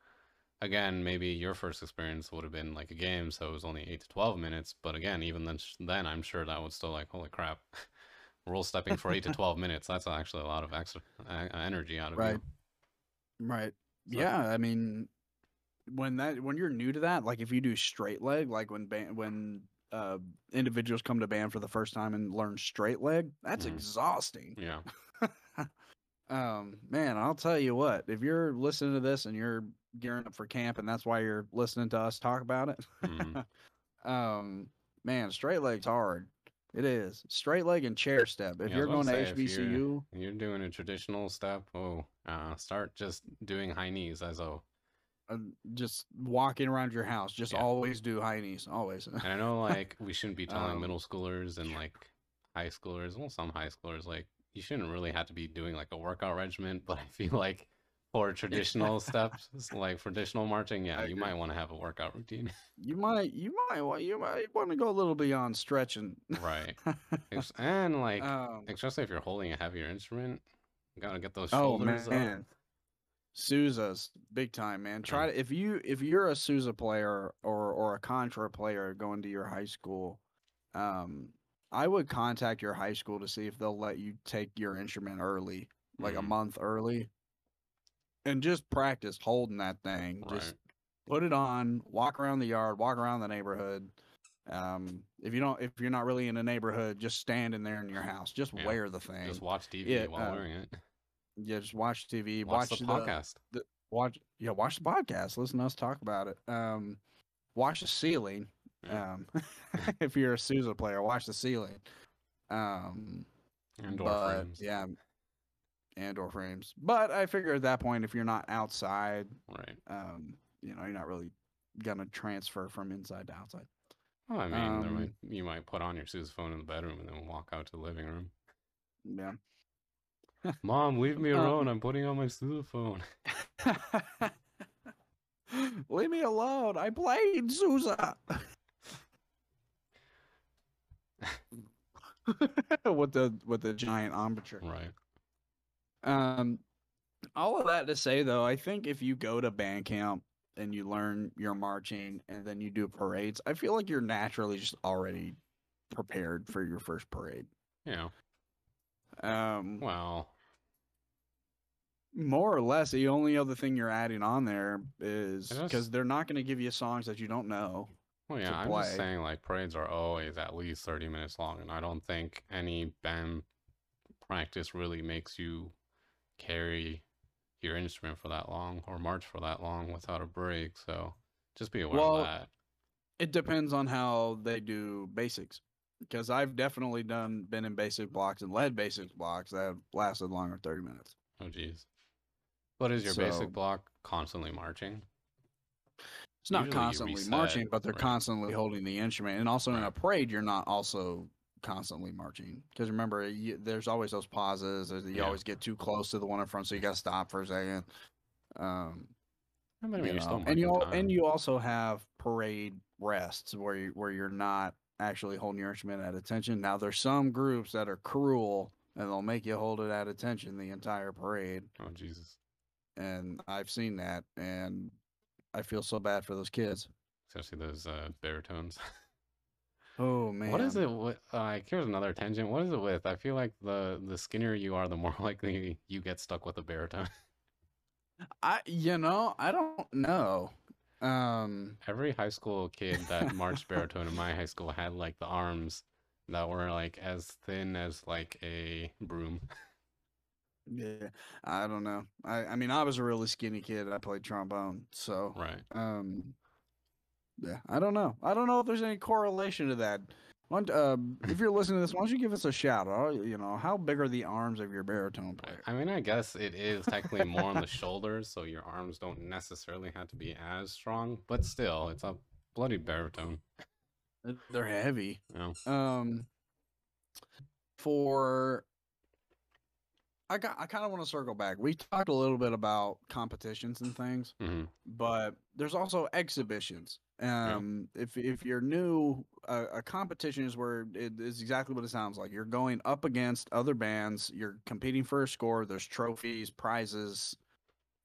again, maybe your first experience would have been like a game, so it was only 8 to 12 minutes, but again, even then then I'm sure that was still like holy crap. Roll stepping for 8 to 12 minutes, that's actually a lot of extra uh, energy out of Right. you. Right. So- Yeah, I mean, when that when you're new to that, like if you do straight leg, like when band, when uh individuals come to band for the first time and learn straight leg, that's Mhm. exhausting. Yeah. um, man, I'll tell you what, if you're listening to this and you're gearing up for camp and that's why you're listening to us talk about it, Mhm. um, man, straight leg's hard. It is straight leg and chair step. If Yeah, you're going to say, if you're- HBCU, You're doing a traditional step. Oh, uh, start just doing high knees as a uh, just walking around your house, just Yeah. always do high knees, always. And I know like we shouldn't be telling Um, middle schoolers and like high schoolers, well some high schoolers like you shouldn't really have to be doing like a workout regimen, but I feel like for traditional steps, like traditional marching, yeah, I you agree. might want to have a workout routine. You might, you might, wa- you might want to go a little beyond stretching. right. And like um, especially if you're holding a heavier instrument, you gotta get those shoulders oh shoulders man, up. Sousa's big time, man. Try to, if you if you're a Sousa player or or a Contra player going to your high school, um, I would contact your high school to see if they'll let you take your instrument early, like a Mhm. month early, and just practice holding that thing. Right. Just put it on, walk around the yard, walk around the neighborhood. Um, if you don't, if you're not really in a neighborhood, just stand in there in your house. Just Yeah. wear the thing. Just watch TV Yeah, while uh, wearing it. yeah, just watch TV. Watch, watch the podcast. watch yeah watch the podcast listen to us talk about it um watch the ceiling Yeah. um if you're a Sousa player watch the ceiling um Indoor but, frames. yeah and or frames but i figure at that point if you're not outside Right. um you know you're not really gonna transfer from inside to outside Well, I mean, there Um, might, you might put on your sousaphone in the bedroom and then walk out to the living room. yeah Mom, leave me Um, alone. I'm putting on my sousaphone. leave me alone i played Sousa with the with the giant embouchure Right. Um, all of that to say though, I think if you go to band camp and you learn your marching and then you do parades, I feel like you're naturally just already prepared for your first parade. Yeah. Um, Well, more or less, the only other thing you're adding on there is- because they're not going to give you songs that you don't know. Well, yeah. I'm play. just saying, like parades are always at least 30 minutes long, and I don't think any band practice really makes you carry your instrument for that long or march for that long without a break. So just be aware Well, of that. It depends on how they do basics. Because I've definitely done been in basic blocks and led basic blocks that have lasted longer than thirty minutes. Oh, geez. But is your So- basic block constantly marching? It's not constantly marching, but they're right. constantly holding the instrument. And also in a parade, you're not also constantly marching because remember, you, there's always those pauses. You Yeah. always get too close to the one in front, so you got to stop for a second. Um, I mean, you know, and you time. and you also have parade rests where you, where you're not actually holding your instrument at attention. Now there's some groups that are cruel and they'll make you hold it at attention the entire parade, Oh Jesus! and I've seen that, and I feel so bad for those kids. Especially those uh, baritones. Oh man, What is it with? Like, here's another tangent. What is it with? I feel like the the skinnier you are, the more likely you get stuck with a baritone. I you know I don't know. Um, Every high school kid that marched baritone in my high school had like the arms that were like as thin as like a broom. Yeah, I don't know. I I mean I was a really skinny kid. I played trombone, so Right. um, yeah, I don't know. I don't know if there's any correlation to that. One, um, if you're listening to this, why don't you give us a shout out? You know, how big are the arms of your baritone I- player? I mean, I guess it is technically more on the shoulders, so your arms don't necessarily have to be as strong, but still, it's a bloody baritone. Uh, They're heavy. Know? Um, for I got I kind of want to circle back. We talked a little bit about competitions and things, hmm but there's also exhibitions. Um, if if you're new, a, a competition is where it is exactly what it sounds like. You're going up against other bands. You're competing for a score. There's trophies, prizes,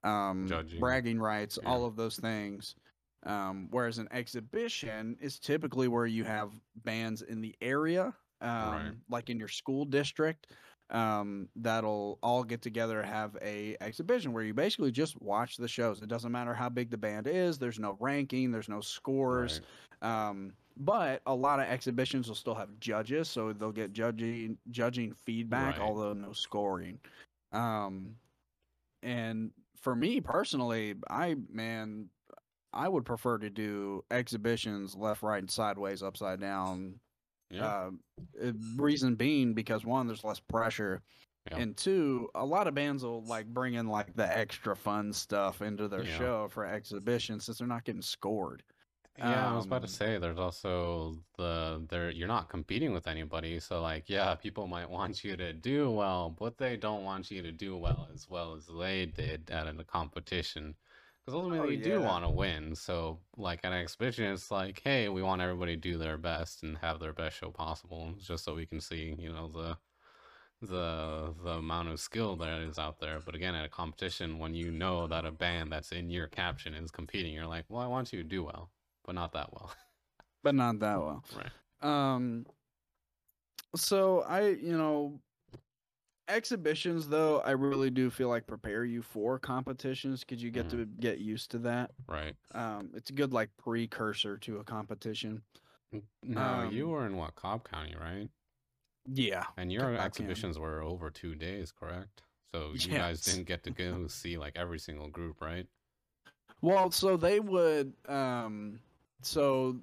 um, Judging. bragging rights, Yeah. all of those things. Um, whereas an exhibition is typically where you have bands in the area, um, Right. like in your school district, um, that'll all get together have a exhibition where you basically just watch the shows. It doesn't matter how big the band is. There's no ranking. There's no scores. Right. Um, but a lot of exhibitions will still have judges, so they'll get judging judging feedback, Right. although no scoring. Um, and for me personally, I man, I would prefer to do exhibitions left, right, and sideways, upside down. Yeah. Uh, uh, reason being because one, there's less pressure, Yeah. and two, a lot of bands will like bring in like the extra fun stuff into their Yeah. show for exhibition since they're not getting scored. Yeah, I was about to Um, say there's also the there you're not competing with anybody, so like yeah, people might want you to do well, but they don't want you to do well as well as they did at a competition. Because ultimately you do Oh, want to win. So like at an exhibition, it's like, hey, we want everybody to do their best and have their best show possible, just so we can see, you know, the the the amount of skill that is out there. But again, at a competition, when you know that a band that's in your caption is competing, you're like, well, I want you to do well, but not that well. but not that well. Right. Um so I, you know, exhibitions though, I really do feel like prepare you for competitions cuz you get Mhm. to get used to that. Right. Um it's a good like precursor to a competition. No, you Um, were in what Cobb County, right? Yeah. And your Cobb County. exhibitions were over two days, correct? So you guys didn't get to go see like every single group, right? Well, so they would um so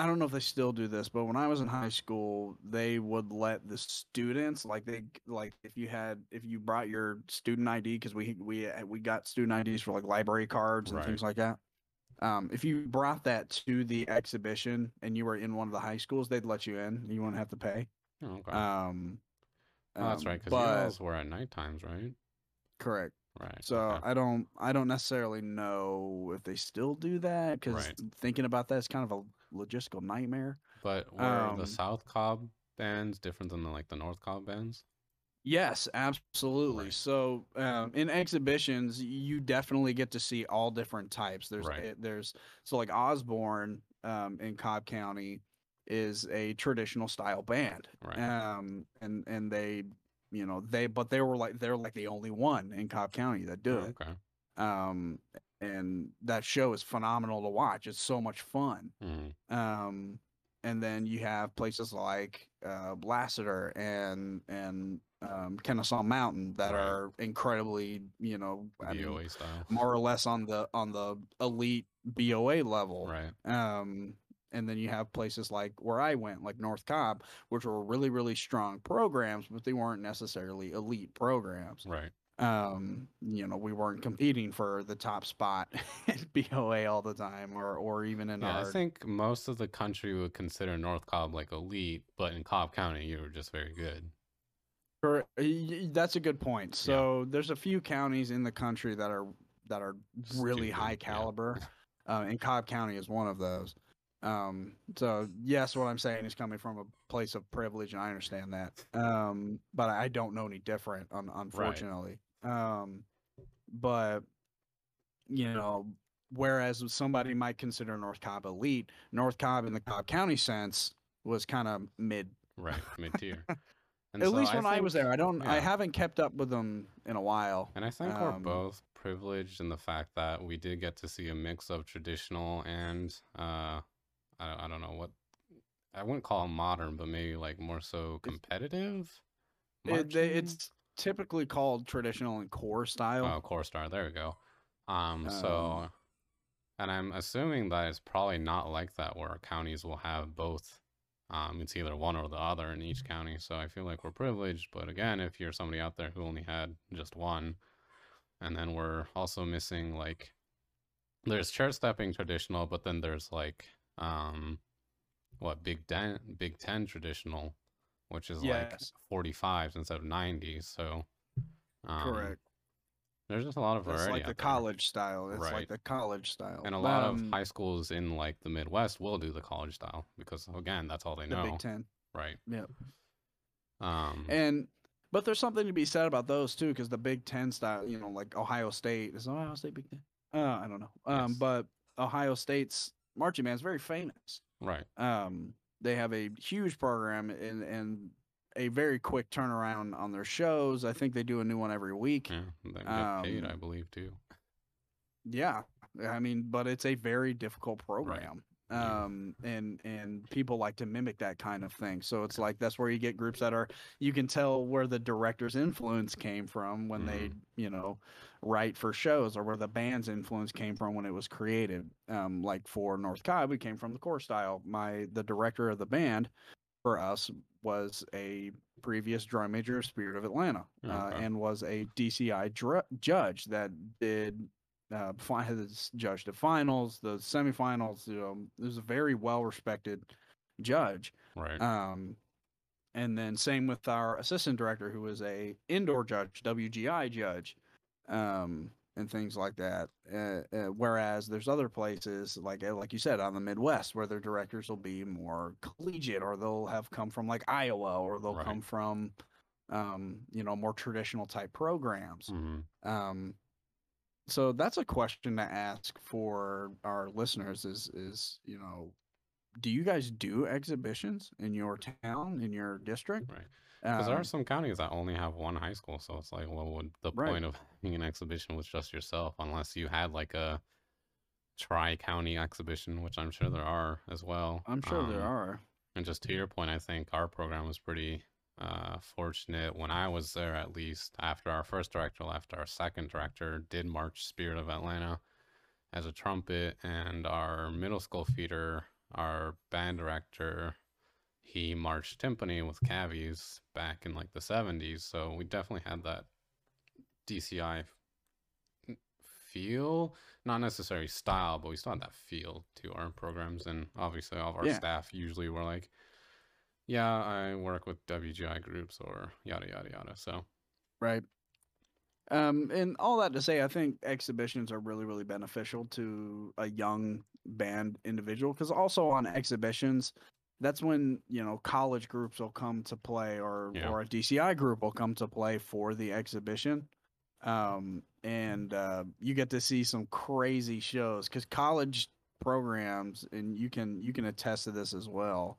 I don't know if they still do this, but when I was in high school, they would let the students like they like if you had if you brought your student ID because we we uh, we got student IDs for like library cards and Right. things like that. Um, if you brought that to the exhibition and you were in one of the high schools, they'd let you in. You wouldn't have to pay. Oh, okay. Um, oh, that's um, right, because yours were at night times, right? correct. Right. So okay. I don't I don't necessarily know if they still do that because Right. thinking about that is kind of a logistical nightmare. But were um, the South Cobb bands different than the, like the North Cobb bands? Yes, absolutely. Right. So um, in exhibitions, you definitely get to see all different types. There's Right. a- there's so like Osborne um, in Cobb County is a traditional style band, Right. um, and and they you know they but they were like they're like the only one in Cobb County that do it. okay. Um, and that show is phenomenal to watch. It's so much fun. hmm Um, and then you have places like uh, Lassiter and and um, Kennesaw Mountain that Right. are incredibly, you know, I mean, style. more or less on the on the elite BOA level. Right. Um, and then you have places like where I went, like North Cobb, which were really really strong programs, but they weren't necessarily elite programs. Right. Um, you know, we weren't competing for the top spot in BOA all the time, or or even in Yeah, I think most of the country would consider North Cobb like elite, but in Cobb County, you were just very good. Cor- y- y- That's a good point. So there's a few counties in the country that are that are really Stupid, high yeah. caliber, uh, and Cobb County is one of those. Um, so yes, what I'm saying is coming from a place of privilege, and I understand that. Um, but I don't know any different, un- unfortunately. Um, but you know, whereas somebody might consider North Cobb elite, North Cobb in the Cobb County sense was kind of mid Right, mid tier. At so least when I was there, I don't. I haven't kept up with them in a while. And I think Um, we're both privileged in the fact that we did get to see a mix of traditional and uh, I, I don't know what I wouldn't call modern, but maybe like more so competitive. It, it's typically called traditional and corps style. Oh, core star. There we go. Um, Um, so, and I'm assuming that it's probably not like that where counties will have both. Um, it's either one or the other in each county. So I feel like we're privileged. But again, if you're somebody out there who only had just one, and then we're also missing like, there's chair stepping traditional, but then there's like, um, what Big Ten, Big Ten traditional, which is like Yes. 45s instead of 90s. So, um, Correct. There's just a lot of variety. like the college style. It's Right. like the college style. And a lot Um, of high schools in like the Midwest will do the college style because again, that's all they the know. Big Ten. Right. Yep. Um And but there's something to be said about those too, because the Big Ten style, you know, like Ohio State is Ohio State Big Ten. Uh, I don't know. Um, Yes. but Ohio State's marching band is very famous. right. Um, they have a huge program and and a very quick turnaround on their shows. I think they do a new one every week. Yeah. They get paid, I Um, believe, too. Yeah, I mean, but it's a very difficult program. Um, and and people like to mimic that kind of thing. So it's like that's where you get groups that are you can tell where the director's influence came from when they you know write for shows, or where the band's influence came from when it was created. Um, like for North Cobb, we came from the corps style. My the director of the band for us was a previous drum major of Spirit of Atlanta, uh, and was a DCI dr- judge that did uh, has judged the finals, the semifinals. You know, it was a very well respected judge. Right. Um, and then same with our assistant director, who was a indoor judge, WGI judge, um, and things like that. Uh, uh, whereas there's other places, like uh, like you said, on the Midwest, where their directors will be more collegiate, or they'll have come from like Iowa, or they'll Right. come from, um, you know, more traditional type programs. Mhm. Um, so that's a question to ask for our listeners is is you know, do you guys do exhibitions in your town in your district? Right. Because there Um, are some counties that only have one high school, so it's like, what would the Right. point of having an exhibition with just yourself, unless you had like a tri-county exhibition, which I'm sure there are as well. I'm sure there Um, are. And just to your point, I think our program was pretty uh, fortunate when I was there, at least after our first director left, our second director did march Spirit of Atlanta as a trumpet, and our middle school feeder, our band director, he marched timpani with cavies back in like the 70s. So we definitely had that DCI feel, not necessarily style, but we still had that feel to our programs. And obviously, all of our Yeah. staff usually were like, yeah, I work with WGI groups or yada, yada, yada. So, Right. Um, and all that to say, I think exhibitions are really, really beneficial to a young band individual because also on exhibitions, that's when you know college groups will come to play, or Yeah. or a DCI group will come to play for the exhibition. Um, and uh, you get to see some crazy shows because college programs, and you can you can attest to this as well.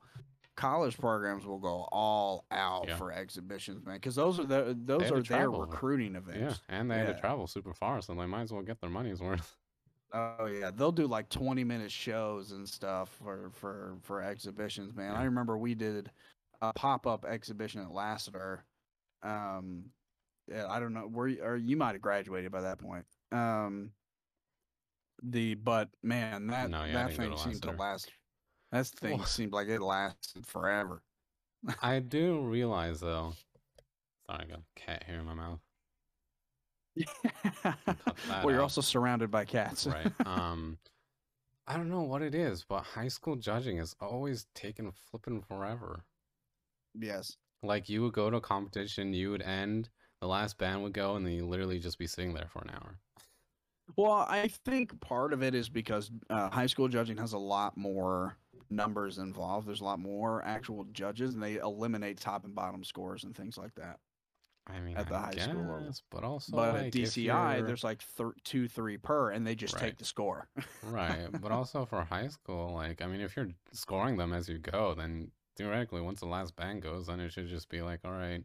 College programs will go all out Yeah. for exhibitions, man, because those are the those are their recruiting yeah. And they had to travel super far, so they might as well get their money's worth. Oh yeah, they'll do like twenty minute shows and stuff for for for exhibitions, man. I remember we did a pop up exhibition at Lassiter. Um, yeah, I don't know where you, or you might have graduated by that point. Um, the but man, that No, yeah, that thing to seemed to last. That thing Well- seemed like it lasted forever. I do realize though. Sorry, I got a cat here in my mouth. that well, you're out. also surrounded by cats. right? Um, I don't know what it is, but high school judging is always taking flipping forever. yes. Like you would go to a competition, you would end, the last band would go, and then you literally just be sitting there for an hour. Well, I think part of it is because uh, high school judging has a lot more numbers involved. There's a lot more actual judges, and they eliminate top and bottom scores and things like that. I mean, At the I high school level. but also but like, at DCI, there's like thir- two, three per, and they just Right. take the score. right, but also for high school, like I mean, if you're scoring them as you go, then theoretically, once the last band goes, then it should just be like, all right,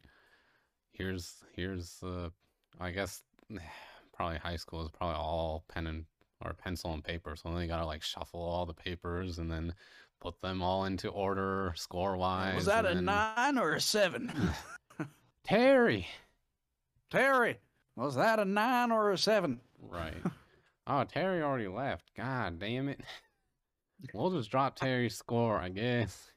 here's here's the, I guess, probably high school is probably all pen and or pencil and paper, so then you gotta like shuffle all the papers and then put them all into order score wise. Was that a nine or a seven? Terry? Terry, was that a nine or a seven? Right. Oh, Terry already left. God damn it. We'll just drop Terry's score, I guess.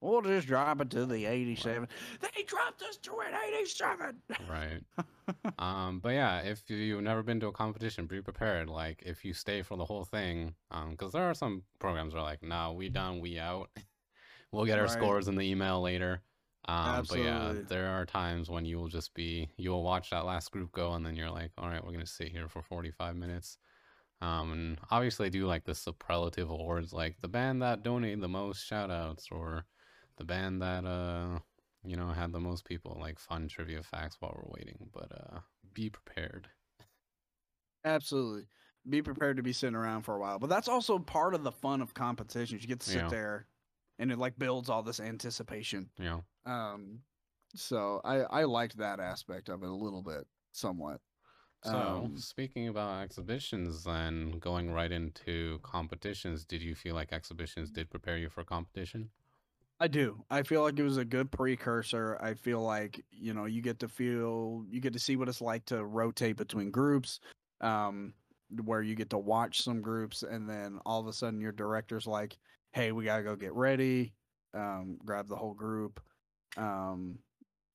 We'll just drop it to the 87. They dropped us to an 87. Right. um, but yeah, if you've never been to a competition, be prepared. Like, if you stay for the whole thing, um, because there are some programs where like, nah, we done, we out. we'll get our Right. scores in the email later. Um, but yeah, there are times when you will just be, you will watch that last group go, and then you're like, all right, we're gonna sit here for 45 minutes. Um, and obviously do like the superlative awards, like the band that donated the most shout outs, or the band that uh you know had the most people like fun trivia facts while we're waiting but uh be prepared Absolutely. Be prepared to be sitting around for a while. But that's also part of the fun of competitions. You get to sit Yeah. there and it like builds all this anticipation. know Um so I I liked that aspect of it a little bit somewhat. so Um, speaking about exhibitions then going right into competitions did you feel like exhibitions did prepare you for competition I do. I feel like it was a good precursor. I feel like, you know, you get to feel you get to see what it's like to rotate between groups. Um where you get to watch some groups and then all of a sudden your director's like, "Hey, we got to go get ready." Um grab the whole group. Um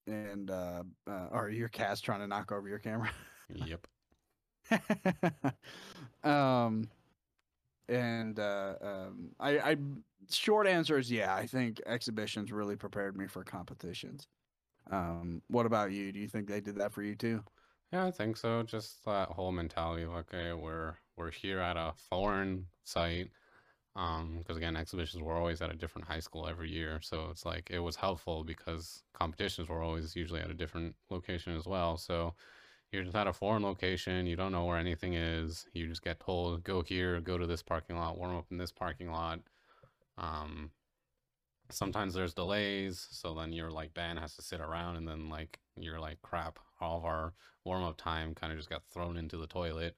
and uh, uh or your cat's trying to knock over your camera. yep um and uh um I I short answer is yeah, I think exhibitions really prepared me for competitions. Um what about you? Do you think they did that for you too? yeah i think so just that whole mentality of okay we're we're here at a foreign site um because again exhibitions were always at a different high school every year so it's like it was helpful because competitions were always usually at a different location as well so you're just at a foreign location you don't know where anything is you just get told go here go to this parking lot warm up in this parking lot um sometimes there's delays so then your like band has to sit around and then like you're like crap all of our warm up time kind of just got thrown into the toilet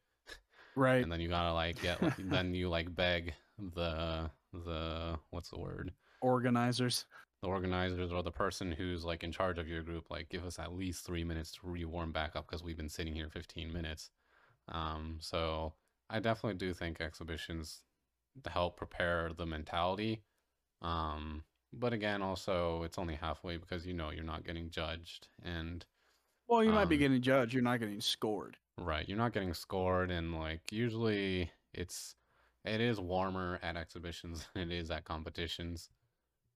Right. and then you gotta like get like, then you like beg the the what's the word Organizers. The organizers or the person who's like in charge of your group like give us at least three minutes to re-warm back up because we've been sitting here 15 minutes um so i definitely do think exhibitions help prepare the mentality um but again also it's only halfway because you know you're not getting judged and Well, you might be Um, getting judged, you're not getting scored. Right, you're not getting scored, and like usually it's it is warmer at exhibitions than it is at competitions.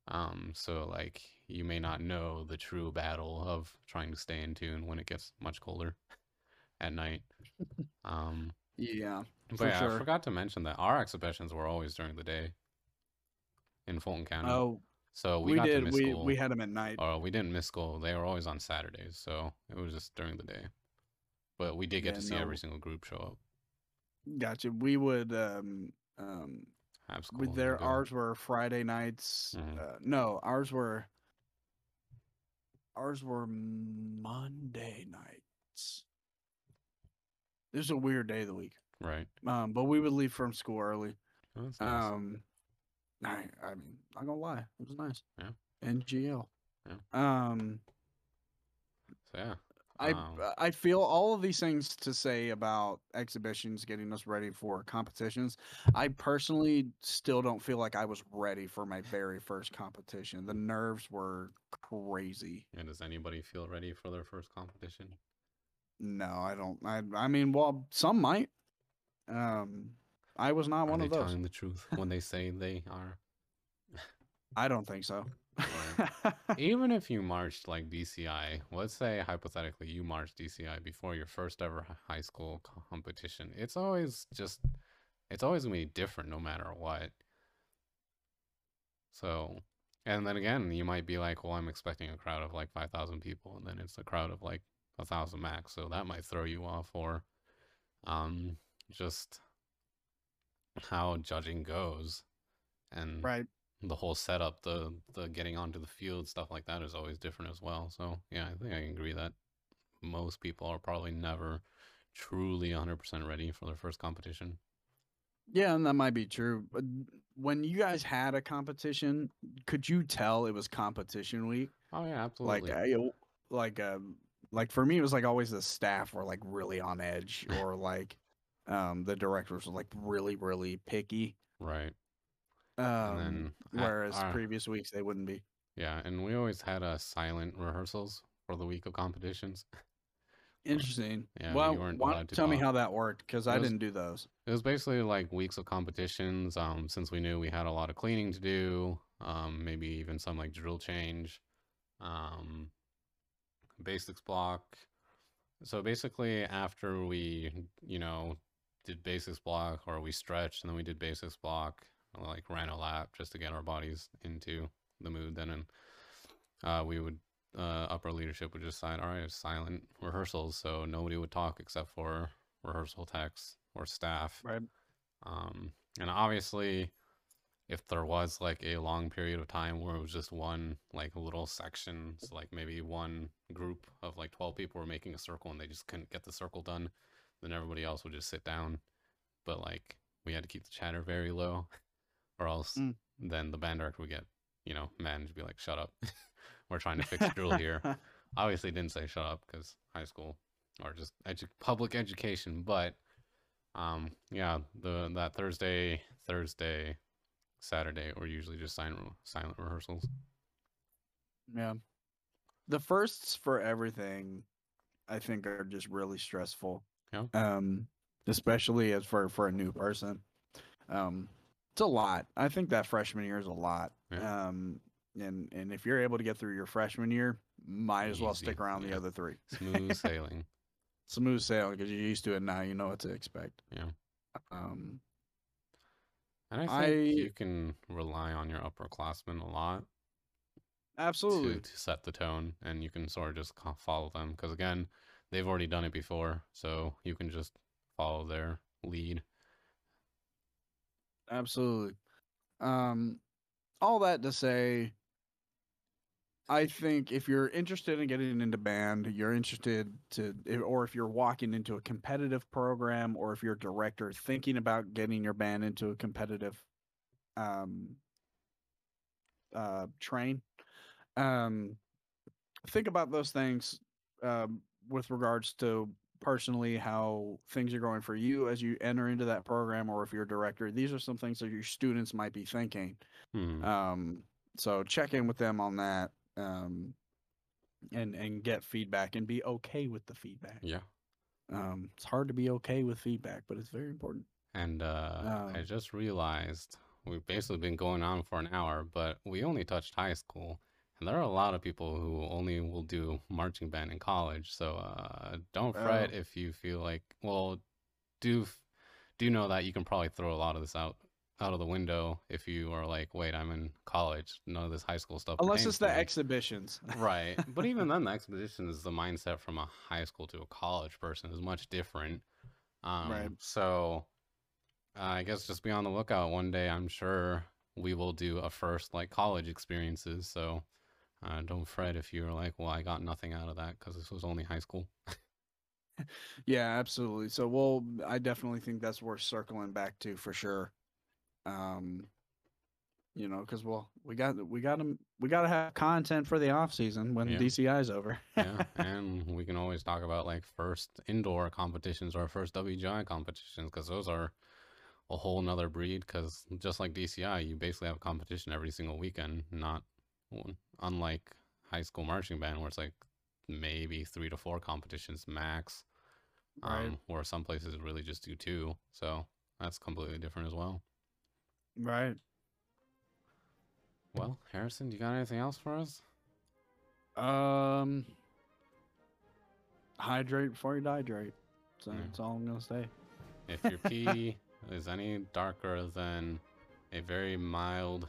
Um, so like you may not know the true battle of trying to stay in tune when it gets much colder at night. Um, Yeah. but For yeah, I forgot to mention that our exhibitions were always during the day in Fulton County. Oh, so we, we, got to did miss we school. we had them at night. or we didn't miss school. They were always on Saturdays, so it was just during the day. But we did get Yeah, to see no. every single group show up. Gotcha. We would um um Have school. with their ours were Friday nights. Mhm. Uh, no, ours were ours were Monday nights. This is a weird day of the week. Right. Um, but we would leave from school early. Oh, that's nice. Um, I, I mean, not gonna lie, it was nice. Yeah. NGL. Yeah. Um, so yeah. I Um, I feel all of these things to say about exhibitions getting us ready for competitions. I personally still don't feel like I was ready for my very first competition. The nerves were crazy. And does anybody feel ready for their first competition? No, I don't. I I mean, well, some might. Um, I was not Are one of those. telling the truth when they say they are? I don't think so. Even if you marched like DCI, let's say hypothetically you marched DCI before your first ever high school competition, it's always just, it's always gonna be different no matter what. So, and then again, you might be like, well, I'm expecting a crowd of like 5,000 people, and then it's a crowd of like a thousand max, so that might throw you off, or um, just how judging goes. And right. The whole setup, the the getting onto the field, stuff like that is always different as well. So yeah, I think I can agree that most people are probably never truly 100% ready for their first competition. Yeah, and that might be true. But when you guys had a competition, could you tell it was competition week? Oh yeah, absolutely. Like, I, like, um, like for me, it was like always the staff were like really on edge, or like, um, the directors were like really, really picky. right. Um, then whereas our- previous weeks they wouldn't be. yeah, and we always had a silent rehearsals for the week of competitions. Interesting. Yeah, well, weren't why allowed don't to tell me how that worked because I was- didn't do those. It was basically like weeks of competitions. Um, since we knew we had a lot of cleaning to do, um, maybe even some like drill change, um, basics block. So basically, after we, you know, did basics block or we stretched and then we did basics block, like ran a lap just to get our bodies into the mood. Then and uh, we would uh, upper leadership would just sign, all right, it's silent rehearsals, so nobody would talk except for rehearsal techs or staff. Right. Um, and obviously, if there was like a long period of time where it was just one like little section, so like maybe one group of like 12 people were making a circle and they just couldn't get the circle done, then everybody else would just sit down. But like we had to keep the chatter very low, or else Mm. then the band director would get, you know, mad and be like, shut up. We're trying to fix drill here obviously didn't say shut up because high school or just edu- public education but um yeah the that thursday thursday saturday were usually just silent silent rehearsals Yeah. The firsts for everything I think are just really stressful. Yeah. Um especially as for for a new person. Um it's a lot. I think that freshman year is a lot. Yeah. Um and and if you're able to get through your freshman year, might as well stick around the other three. smooth sailing Smooth sailing because you're used to it now. You know what to expect. Yeah. Um. and i think I- you can rely on your upperclassmen a lot Absolutely. to set the tone and you can sort of just follow them because again they've already done it before so you can just follow their lead Absolutely. Um, all that to say, I think if you're interested in getting into band, you're interested to, or if you're walking into a competitive program, or if you're a director thinking about getting your band into a competitive um, uh, train, um, think about those things um, with regards to personally how things are going for you as you enter into that program or if you're a director these are some things that your students might be thinking Hmm. um, so check in with them on that um, and and get feedback and be okay with the feedback yeah um, it's hard to be okay with feedback but it's very important And uh, I Um, just realized we've basically been going on for an hour, but we only touched high school. And there are a lot of people who only will do marching band in college. So uh, don't fret Oh. if you feel like, well, do do know that you can probably throw a lot of this out out of the window if you are like, wait, I'm in college. None of this high school stuff. unless it's the me." exhibitions right but even then the expedition is the mindset from a high school to a college person is much different um Right. so uh, i guess just be on the lookout one day i'm sure we will do a first like college experiences so uh, don't fret if you're like well i got nothing out of that because this was only high school. Yeah absolutely. So we'll i definitely think that's worth circling back to for sure. Um you know because well we got we got them we got to have content for the off season when Yeah. is over. Yeah and we can always talk about like first indoor competitions or first wgi competitions because those are a whole nother breed because just like dci you basically have competition every single weekend not unlike high school marching band where it's like maybe three to four competitions max Right. Um, Or some places really just do two. So that's completely different as well. Right. Well, Harrison, do you got anything else for us? Um, hydrate before you dihydrate. So Yeah. that's all I'm gonna say. If your pee is any darker than a very mild,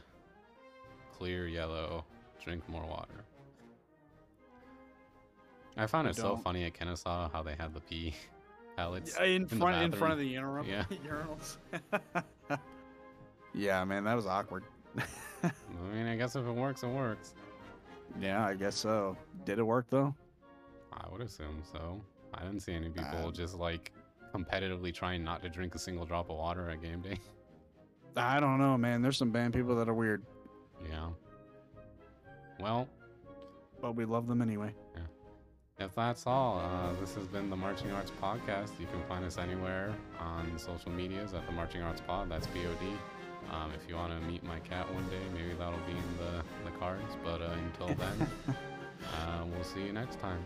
clear yellow, drink more water. I found it so don't. funny at Kennesaw how they had the pee pellets. Yeah, in the front in front of the urinal, Yeah. urinals. yeah, man, that was awkward. I mean, I guess if it works, it works. yeah, I guess so. Did it work though? I would assume so. I didn't see any people Um, just like competitively trying not to drink a single drop of water at game day. I don't know, man. There's some band people that are weird, yeah. Well, but we love them anyway. If that's all, uh, this has been the Marching Arts Podcast. You can find us anywhere on social medias at the Marching Arts Pod. That's POD. Um, if you want to meet my cat one day, maybe that'll be in the, the cards. But uh, until then, uh, we'll see you next time.